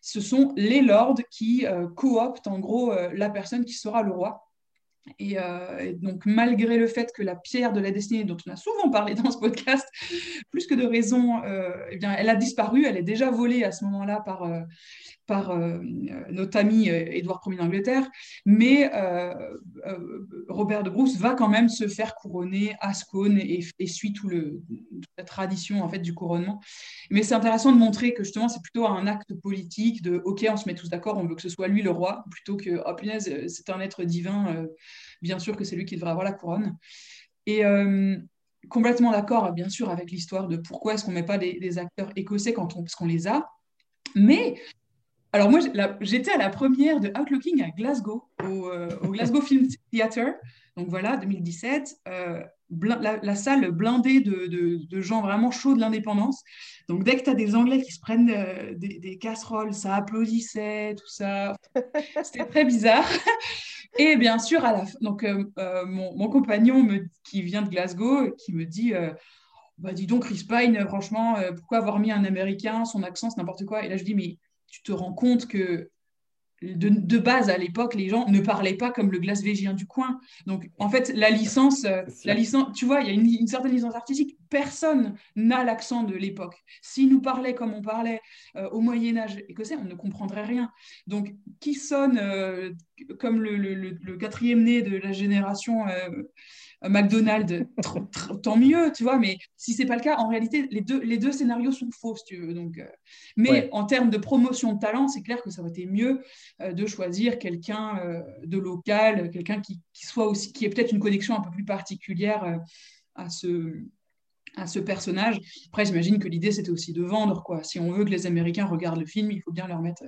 ce sont les lords qui cooptent en gros la personne qui sera le roi. Et, donc, malgré le fait que la pierre de la destinée, dont on a souvent parlé dans ce podcast, plus que de raison, eh bien, elle a disparu, elle est déjà volée à ce moment-là par, par euh, notre ami euh, Édouard Ier d'Angleterre, mais euh, Robert de Bruce va quand même se faire couronner à Scone et, suit tout le, toute la tradition en fait du couronnement. Mais c'est intéressant de montrer que justement c'est plutôt un acte politique de ok on se met tous d'accord, on veut que ce soit lui le roi, plutôt que oh punaise c'est un être divin, bien sûr que c'est lui qui devrait avoir la couronne. Et complètement d'accord, bien sûr, avec l'histoire de pourquoi est-ce qu'on ne met pas des, acteurs écossais quand on, parce qu'on les a. Mais alors moi, j'étais à la première de Outlooking à Glasgow, au, euh, Glasgow Film Theatre. Donc voilà, 2017. Euh, la, salle blindée de, gens vraiment chauds de l'indépendance. Donc dès que tu as des Anglais qui se prennent euh, des, casseroles, ça applaudissait, tout ça. C'était très bizarre. <laughs> Et bien sûr, à la, donc, mon, compagnon me, qui vient de Glasgow, qui me dit... bah, dis donc, Chris Pine, franchement, pourquoi avoir mis un Américain, son accent, c'est n'importe quoi. Et là, je dis, mais tu te rends compte que de, base, à l'époque, les gens ne parlaient pas comme le glasvégien du coin. Donc, en fait, la licence, euh, la licence tu vois, il y a une, certaine licence artistique. Personne n'a l'accent de l'époque. S'ils nous parlaient comme on parlait euh, au Moyen-Âge écossais, on ne comprendrait rien. Donc, qui sonne euh, comme le, le, quatrième né de la génération McDonald's, tant mieux, tu vois. Mais si c'est pas le cas, en réalité, les deux, les deux scénarios sont faux, si tu veux. Donc, euh. mais en termes de promotion de talent, c'est clair que ça aurait été mieux euh, de choisir quelqu'un euh, de local, quelqu'un qui, qui, soit aussi, qui ait peut-être une connexion un peu plus particulière à ce à ce personnage. Après, j'imagine que l'idée, c'était aussi de vendre. quoi. Si on veut que les Américains regardent le film, il faut bien leur mettre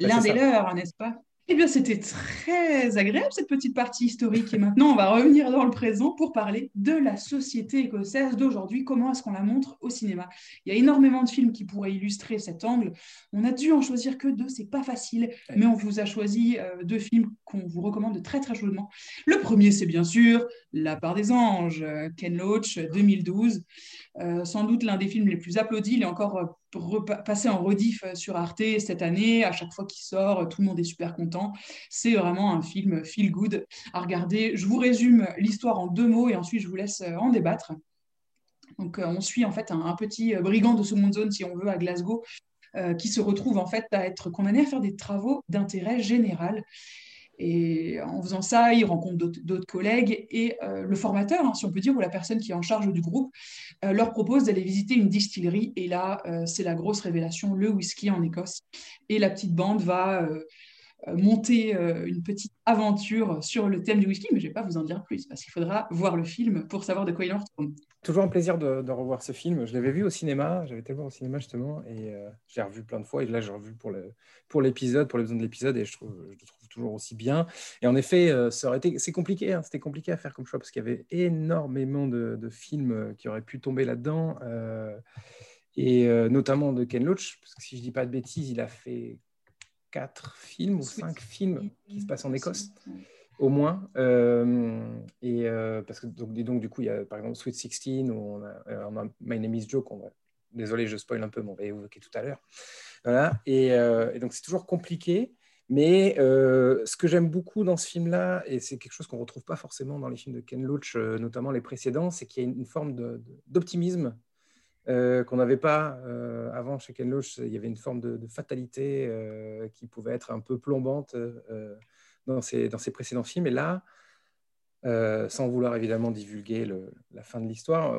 l'un des leurs, n'est-ce pas? Eh bien, c'était très agréable cette petite partie historique. Et maintenant, on va revenir dans le présent pour parler de la société écossaise d'aujourd'hui. Comment est-ce qu'on la montre au cinéma? Il y a énormément de films qui pourraient illustrer cet angle. On a dû en choisir que deux, c'est pas facile, mais on vous a choisi euh, deux films qu'on vous recommande très très chaudement. Le premier, c'est bien sûr La part des anges, euh, Ken Loach, 2012. Euh, sans doute l'un des films les plus applaudis. Il est encore passé en rediff sur Arte cette année. À chaque fois qu'il sort, tout le monde est super content. C'est vraiment un film feel good à regarder. Je vous résume l'histoire en deux mots et ensuite je vous laisse euh, en débattre. Donc, euh, on suit en fait un, petit euh, brigand de seconde zone, si on veut, à Glasgow, qui se retrouve en fait à être condamné à faire des travaux d'intérêt général. Et en faisant ça, il rencontre d'autres collègues et le formateur, hein, si on peut dire, ou la personne qui est en charge du groupe, leur propose d'aller visiter une distillerie. Et là, c'est la grosse révélation, le whisky en Écosse. Et la petite bande va euh, monter euh, une petite aventure sur le thème du whisky, mais je ne vais pas vous en dire plus parce qu'il faudra voir le film pour savoir de quoi il en retourne. Toujours un plaisir de, revoir ce film. Je l'avais vu au cinéma, j'avais été voir au cinéma justement, et euh, j'ai revu plein de fois. Et là, j'ai revu pour l'épisode, pour, les besoins de l'épisode, et je, trouve toujours aussi bien. Et en effet, ça aurait été, c'est compliqué, hein, c'était compliqué à faire comme choix parce qu'il y avait énormément de, de, films qui auraient pu tomber là-dedans. et notamment de Ken Loach, parce que si je dis pas de bêtises, il a fait quatre films ou cinq films qui se passent en Écosse, au moins. Euh, et euh, parce que donc, donc, du coup, il y a par exemple Sweet 16 où on a, euh, on a My Name is Joe. désolé, je spoil un peu, mais on va évoquer tout à l'heure. Voilà. Et, et, donc, c'est toujours compliqué. Mais ce que j'aime beaucoup dans ce film-là, et c'est quelque chose qu'on ne retrouve pas forcément dans les films de Ken Loach, notamment les précédents, c'est qu'il y a une, forme d'optimisme qu'on n'avait pas avant chez Ken Loach. Il y avait une forme de, fatalité qui pouvait être un peu plombante dans, ses, précédents films. Et là, sans vouloir évidemment divulguer la fin de l'histoire,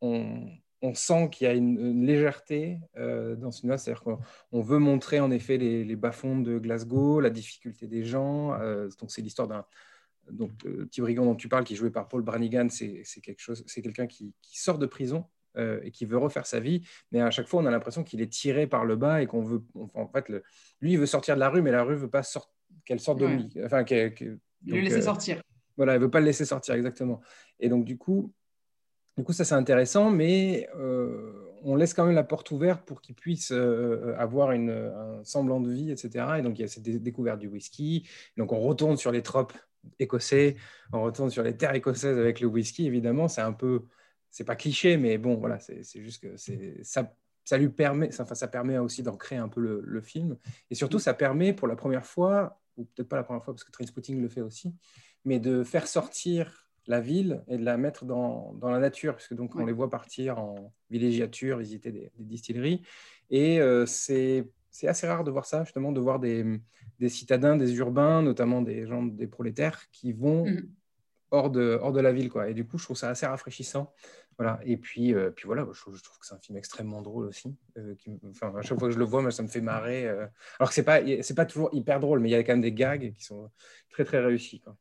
on sent qu'il y a une, légèreté euh, dans ce film c'est-à-dire qu'on veut montrer en effet les, bas-fonds de Glasgow, la difficulté des gens. Euh, donc c'est l'histoire d'un donc le petit brigand dont tu parles, qui est joué par Paul Branigan, c'est quelque chose, c'est quelqu'un qui, sort de prison euh, et qui veut refaire sa vie, mais à chaque fois on a l'impression qu'il est tiré par le bas et qu'on veut, en fait, lui il veut sortir de la rue, mais la rue veut pas qu'elle sorte de lui, enfin qu'elle, le laisser sortir. Voilà, elle veut pas le laisser sortir exactement. Et donc du coup, du coup, ça c'est intéressant, mais euh, on laisse quand même la porte ouverte pour qu'ils puissent euh, avoir une, un semblant de vie, etc. Et donc il y a cette découverte du whisky. Donc on retourne sur les tropes écossais, on retourne sur les terres écossaises avec le whisky. Évidemment, c'est un peu, c'est pas cliché, mais bon, voilà, c'est juste que ça, ça lui permet, ça, ça permet aussi d'ancrer un peu le, le, film. Et surtout, ça permet pour la première fois, ou peut-être pas la première fois parce que Trainspotting le fait aussi, mais de faire sortir la ville et de la mettre dans, dans la nature, puisque donc on les voit partir en villégiature, visiter des, distilleries. Et euh, c'est assez rare de voir ça, justement, de voir des, des, citadins, des urbains, notamment des gens, des prolétaires, qui vont mmh. hors, de, hors de la ville. Quoi. Et du coup, je trouve ça assez rafraîchissant. Voilà. Et puis, euh, puis voilà, je, trouve que c'est un film extrêmement drôle aussi. Euh, qui, enfin, à chaque fois que je le vois, moi, ça me fait marrer. alors que ce n'est pas, pas toujours hyper drôle, mais il y a quand même des gags qui sont très, très réussis. Quoi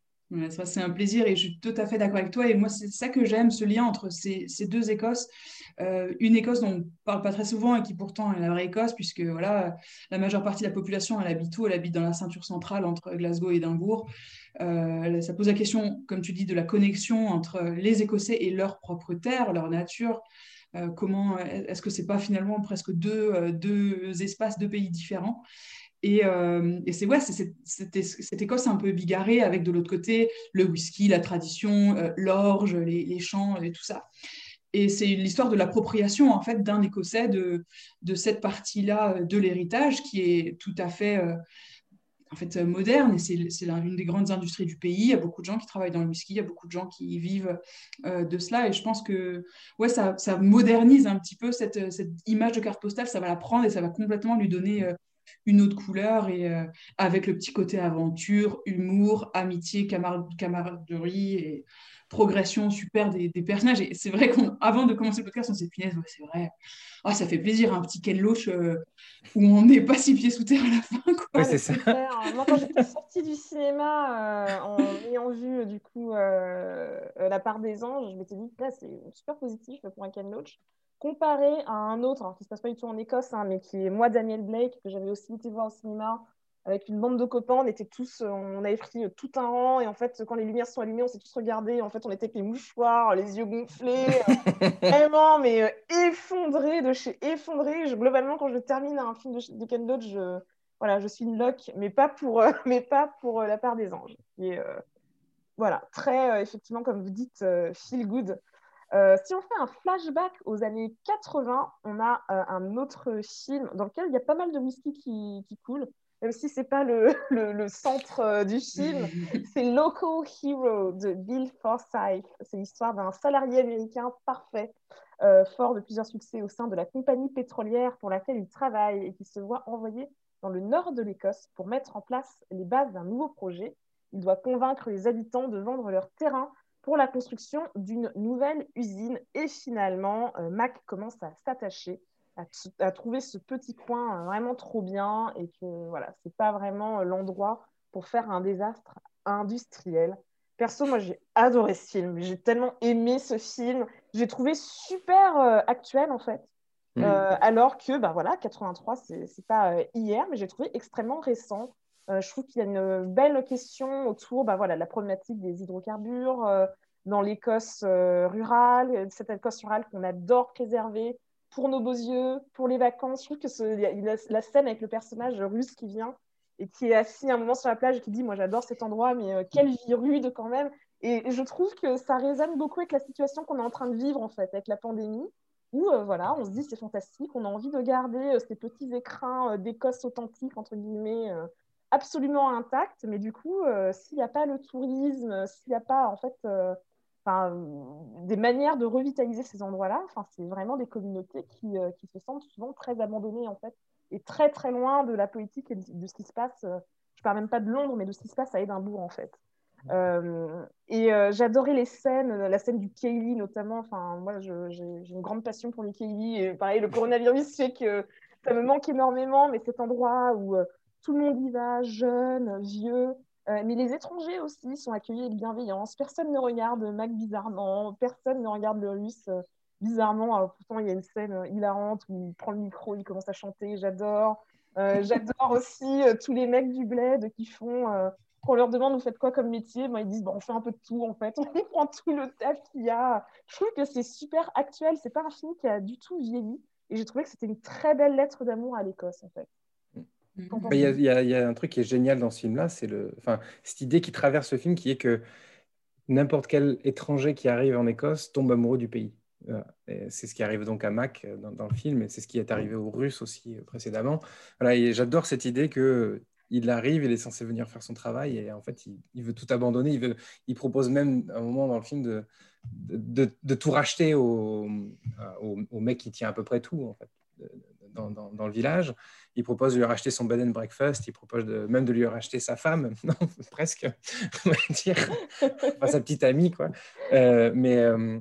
c'est un plaisir et je suis tout à fait d'accord avec toi. Et moi, c'est ça que j'aime, ce lien entre ces, deux Écosses. Euh, une Écosse dont on ne parle pas très souvent et qui pourtant est la vraie Écosse, puisque voilà, la majeure partie de la population, elle habite où? Elle habite dans la ceinture centrale entre Glasgow et Édimbourg. Euh, ça pose la question, comme tu dis, de la connexion entre les Écossais et leur propre terre, leur nature. Euh, comment est-ce que c'est pas finalement presque deux, deux espaces, deux pays différents? Euh, et, c'est cette, Écosse un peu bigarrée avec de l'autre côté le whisky, la tradition, euh, l'orge, les, champs et tout ça. Et c'est l'histoire de l'appropriation en fait d'un Écossais de, cette partie-là de l'héritage qui est tout à fait en fait moderne et c'est l'une des grandes industries du pays. Il y a beaucoup de gens qui travaillent dans le whisky, il y a beaucoup de gens qui vivent euh, de cela et je pense que ouais, ça, modernise un petit peu cette, image de carte postale, ça va la prendre et ça va complètement lui donner une autre couleur et euh, avec le petit côté aventure, humour, amitié, camaraderie et progression super des, personnages. Et c'est vrai qu'avant de commencer le podcast, on s'est dit, c'est vrai, ah, ça fait plaisir, un petit Ken Loach euh, où on n'est pas six pieds sous terre à la fin. Quoi. c'est ça. Moi, quand j'étais sortie du cinéma euh, en ayant vu du coup La part des anges, je m'étais dit, c'est super positif pour un Ken Loach comparé à un autre, qui ne se passe pas du tout en Écosse, hein, mais qui est moi, Daniel Blake, que j'avais aussi été voir au cinéma avec une bande de copains. On était tous, euh, on avait pris tout un rang, et en fait, quand les lumières sont allumées, on s'est tous regardés. En fait, on était avec les mouchoirs, les yeux gonflés, euh, <laughs> vraiment, mais euh, effondrés de chez effondrés. globalement, quand je termine un film de, de Ken Loach, je, voilà, je suis une loque, mais pas pour, <laughs> mais pas pour la part des anges. Et voilà, très effectivement, comme vous dites, feel good. Euh, si on fait un flashback aux années 80, on a euh, un autre film dans lequel il y a pas mal de whisky qui, qui coule, même si ce n'est pas <laughs> le, le, centre euh, du film. <laughs> C'est Local Hero de Bill Forsyth. C'est l'histoire d'un salarié américain parfait, fort de plusieurs succès au sein de la compagnie pétrolière pour laquelle il travaille et qui se voit envoyé dans le nord de l'Écosse pour mettre en place les bases d'un nouveau projet. Il doit convaincre les habitants de vendre leur terrain pour la construction d'une nouvelle usine. Et finalement, euh, Mac commence à s'attacher, à, trouver ce petit coin euh, vraiment trop bien et que voilà, c'est pas vraiment euh, l'endroit pour faire un désastre industriel. Perso, moi, j'ai adoré ce film. J'ai tellement aimé ce film. J'ai trouvé super actuel, en fait. Mmh. alors que, bah voilà, 83, c'est pas hier, mais j'ai trouvé extrêmement récent. Euh, je trouve qu'il y a une belle question autour bah, voilà, de la problématique des hydrocarbures euh, dans l'Écosse euh, rurale, cette Écosse rurale qu'on adore préserver pour nos beaux yeux, pour les vacances. Je trouve que la, scène avec le personnage russe qui vient et qui est assis un moment sur la plage et qui dit Moi, j'adore cet endroit, mais quelle vie rude quand même. Et je trouve que ça résonne beaucoup avec la situation qu'on est en train de vivre, en fait, avec la pandémie où voilà, on se dit c'est fantastique, on a envie de garder ces petits écrins d'Écosse authentique, entre guillemets, absolument intact, mais du coup, euh, s'il n'y a pas le tourisme, s'il n'y a pas en fait euh, des manières de revitaliser ces endroits-là. C'est vraiment des communautés qui, qui, se sentent souvent très abandonnées en fait, et très très loin de la politique et de ce qui se passe. je parle même pas de Londres, mais de ce qui se passe à Édimbourg en fait. Euh, et euh, j'adorais les scènes, la scène du Kaylee notamment. Enfin, moi, j'ai une grande passion pour les Kaylee. Et pareil, le coronavirus fait que ça me manque énormément, mais cet endroit où euh, tout le monde y va, jeune, vieux. mais les étrangers aussi sont accueillis avec bienveillance. Personne ne regarde Mac bizarrement, personne ne regarde le russe bizarrement. pourtant, il y a une scène hilarante où il prend le micro, il commence à chanter. J'adore. <laughs> J'adore aussi tous les mecs du bled qui font on leur demande vous faites quoi comme métier, ils disent bon, on fait un peu de tout en fait, <laughs> on prend tout le taf qu'il y a. Je trouve que c'est super actuel, c'est pas un film qui a du tout vieilli et j'ai trouvé que c'était une très belle lettre d'amour à l'Écosse en fait. Mm. Il y, a un truc qui est génial dans ce film-là, c'est le, enfin, cette idée qui traverse le film qui est que n'importe quel étranger qui arrive en Écosse tombe amoureux du pays. C'est ce qui arrive donc à Mac euh, dans, le film, et c'est ce qui est arrivé aux Russes aussi euh, précédemment. Voilà, et j'adore cette idée que il arrive, il est censé venir faire son travail et en fait, il, veut tout abandonner. Il, veut, il propose même à un moment dans le film de, de, tout racheter au, au, mec qui tient à peu près tout en fait, dans, le village. Il propose de lui racheter son bed and breakfast. Il propose de, même de lui racheter sa femme, <laughs> presque, on va dire, sa petite amie quoi. Euh, mais euh,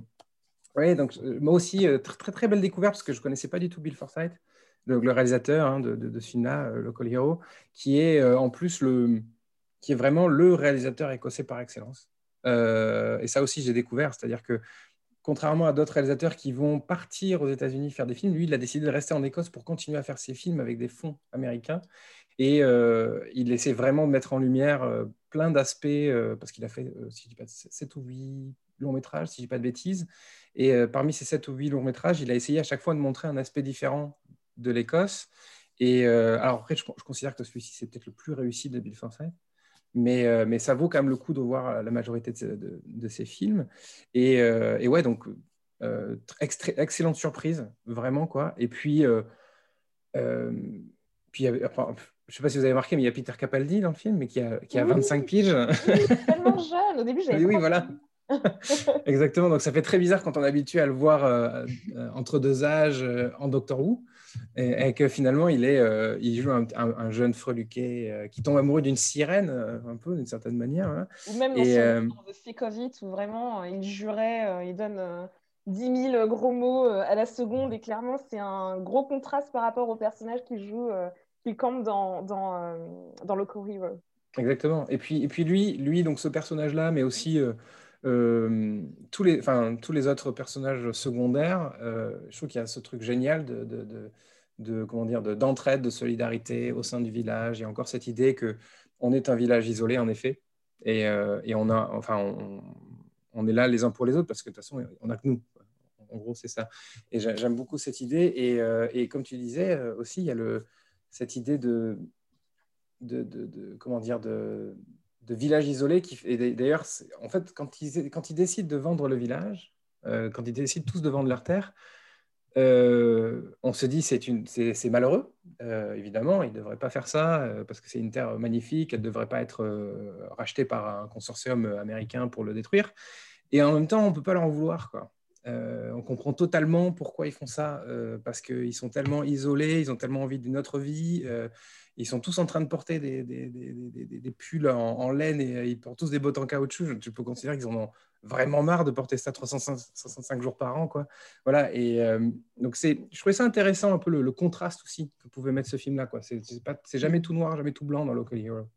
oui, donc euh, moi aussi très, très très belle découverte parce que je connaissais pas du tout Bill Forsyth le, réalisateur hein, de, de, ce film-là, euh, Local Hero, qui est euh, en plus le, qui est vraiment le réalisateur écossais par excellence. Euh, et ça aussi, j'ai découvert, c'est-à-dire que contrairement à d'autres réalisateurs qui vont partir aux États-Unis faire des films, lui, il a décidé de rester en Écosse pour continuer à faire ses films avec des fonds américains. Et il essaie vraiment de mettre en lumière plein d'aspects, parce qu'il a fait, si je dis pas 7 ou 8 longs métrages, si je dis pas de bêtises. Et parmi ces 7 ou 8 longs métrages, il a essayé à chaque fois de montrer un aspect différent de l'Écosse. Et euh, alors après, je, considère que celui-ci, c'est peut-être le plus réussi de Bill Forsyth. Mais, euh, mais ça vaut quand même le coup de voir la majorité de, de, ces films. Et, euh, et ouais, donc, excellente surprise, vraiment, quoi. Et puis, puis enfin, je sais pas si vous avez marqué, mais il y a Peter Capaldi dans le film, mais qui a, qui a 25 piges. tellement jeune. Au début, j'avais. Oui, voilà. <laughs> Exactement. Donc, ça fait très bizarre quand on est habitué à le voir entre deux âges en Doctor Who. Et, que finalement, il, est, euh, il joue un, jeune freluquet euh, qui tombe amoureux d'une sirène, euh, un peu, d'une certaine manière. Hein. Ou même dans son de Fikovit, où vraiment, il jurait, il donne 10 000 gros mots à la seconde. Et clairement, c'est un gros contraste par rapport au personnage qu'il joue, qu'il campe dans, dans, dans Loco Hero. Exactement. Et puis, et puis lui, lui, donc ce personnage-là, mais aussi tous, les, tous les autres personnages secondaires, je trouve qu'il y a ce truc génial de, de, de, comment dire, d'entraide, de, solidarité au sein du village. Il y a encore cette idée que on est un village isolé, en effet, et, et on a, enfin, on, on, est là les uns pour les autres parce que de toute façon, on n'a que nous. En gros, c'est ça. Et j'aime beaucoup cette idée. Et, et, comme tu disais aussi, il y a le, cette idée de, de, de comment dire, de de village isolé. Qui, et d'ailleurs, en fait, quand ils, quand ils décident de vendre le village, euh, quand ils décident tous de vendre leur terre, euh, on se dit c'est malheureux euh, évidemment ils ne devraient pas faire ça parce que c'est une terre magnifique elle ne devrait pas être rachetée par un consortium américain pour le détruire et en même temps on ne peut pas leur en vouloir quoi on comprend totalement pourquoi ils font ça parce qu'ils sont tellement isolés ils ont tellement envie d'une autre vie ils sont tous en train de porter des, pulls en, laine et euh, ils portent tous des bottes en caoutchouc. Je, peux considérer qu'ils en ont vraiment marre de porter ça 365 jours par an. Quoi. Voilà, et euh, donc c'est, je trouvais ça intéressant un peu le, contraste aussi que pouvait mettre ce film-là. C'est, c'est, jamais tout noir, jamais tout blanc dans Local Hero.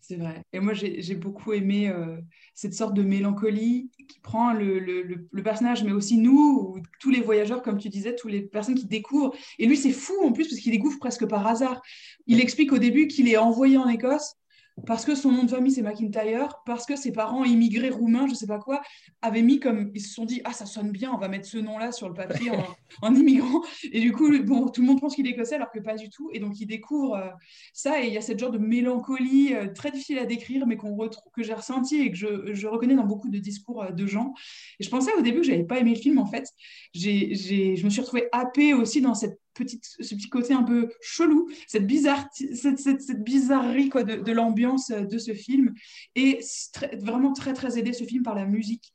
C'est vrai. Et moi, j'ai beaucoup aimé euh, cette sorte de mélancolie qui prend le, le, le, personnage, mais aussi nous, ou tous les voyageurs, comme tu disais, toutes les personnes qui découvrent. Et lui, c'est fou en plus, parce qu'il découvre presque par hasard. Il explique au début qu'il est envoyé en Écosse parce que son nom de famille c'est McIntyre, parce que ses parents immigrés roumains, je sais pas quoi, avaient mis comme ils se sont dit ah ça sonne bien, on va mettre ce nom-là sur le papier <laughs> en, immigrant. Et du coup bon tout le monde pense qu'il est écossais alors que pas du tout. Et donc il découvre euh, ça et il y a cette genre de mélancolie euh, très difficile à décrire mais qu'on retrouve que j'ai ressenti et que je, je, reconnais dans beaucoup de discours euh, de gens. Et je pensais au début que j'avais pas aimé le film en fait. J'ai, je me suis retrouvée happée aussi dans cette ce petit côté un peu chelou, cette, bizarre, cette, cette, bizarrerie quoi, de, de l'ambiance de ce film. Et vraiment très, très aidé ce film par la musique.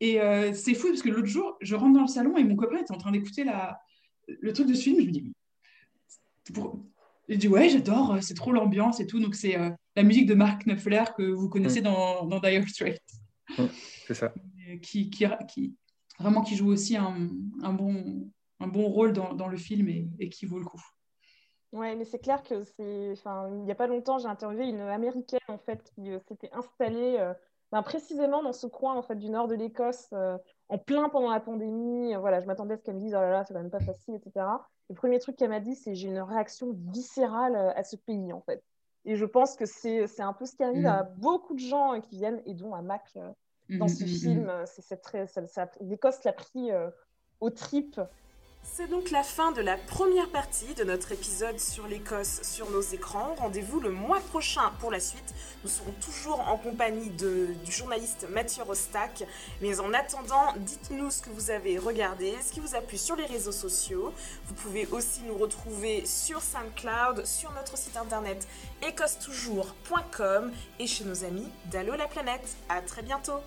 Et euh, c'est fou parce que l'autre jour, je rentre dans le salon et mon copain était en train d'écouter la... le truc de ce film. Je me dis, pour... je dis ouais, j'adore, c'est trop l'ambiance et tout. Donc c'est euh, la musique de Mark Knopfler que vous connaissez mm. dans, dans Dire Straits. Mm, c'est ça. Qui, qui, qui, vraiment qui joue aussi un, un bon, un bon rôle dans, dans le film et, et, qui vaut le coup. Ouais, mais c'est clair que c'est. Enfin, il n'y a pas longtemps, j'ai interviewé une américaine en fait qui euh, s'était installée ben, précisément dans ce coin en fait du nord de l'Écosse, euh, en plein pendant la pandémie. Euh, voilà, je m'attendais à ce qu'elle me dise oh là là, c'est quand même pas facile, etc. Le premier truc qu'elle m'a dit, c'est j'ai une réaction viscérale euh, à ce pays en fait. Et je pense que c'est un peu ce qui arrive à mm. beaucoup de gens qui viennent, et dont à Mac dans mm, ce mm, film. C'est l'Écosse l'a pris au tripes c'est donc la fin de la première partie de notre épisode sur l'Écosse sur nos écrans. Rendez-vous le mois prochain pour la suite. Nous serons toujours en compagnie du journaliste Mathieu Rostac. Mais en attendant, dites-nous ce que vous avez regardé, ce qui vous a plu sur les réseaux sociaux. Vous pouvez aussi nous retrouver sur SoundCloud, sur notre site internet écossetoujours.com et chez nos amis d'Allo la planète. À très bientôt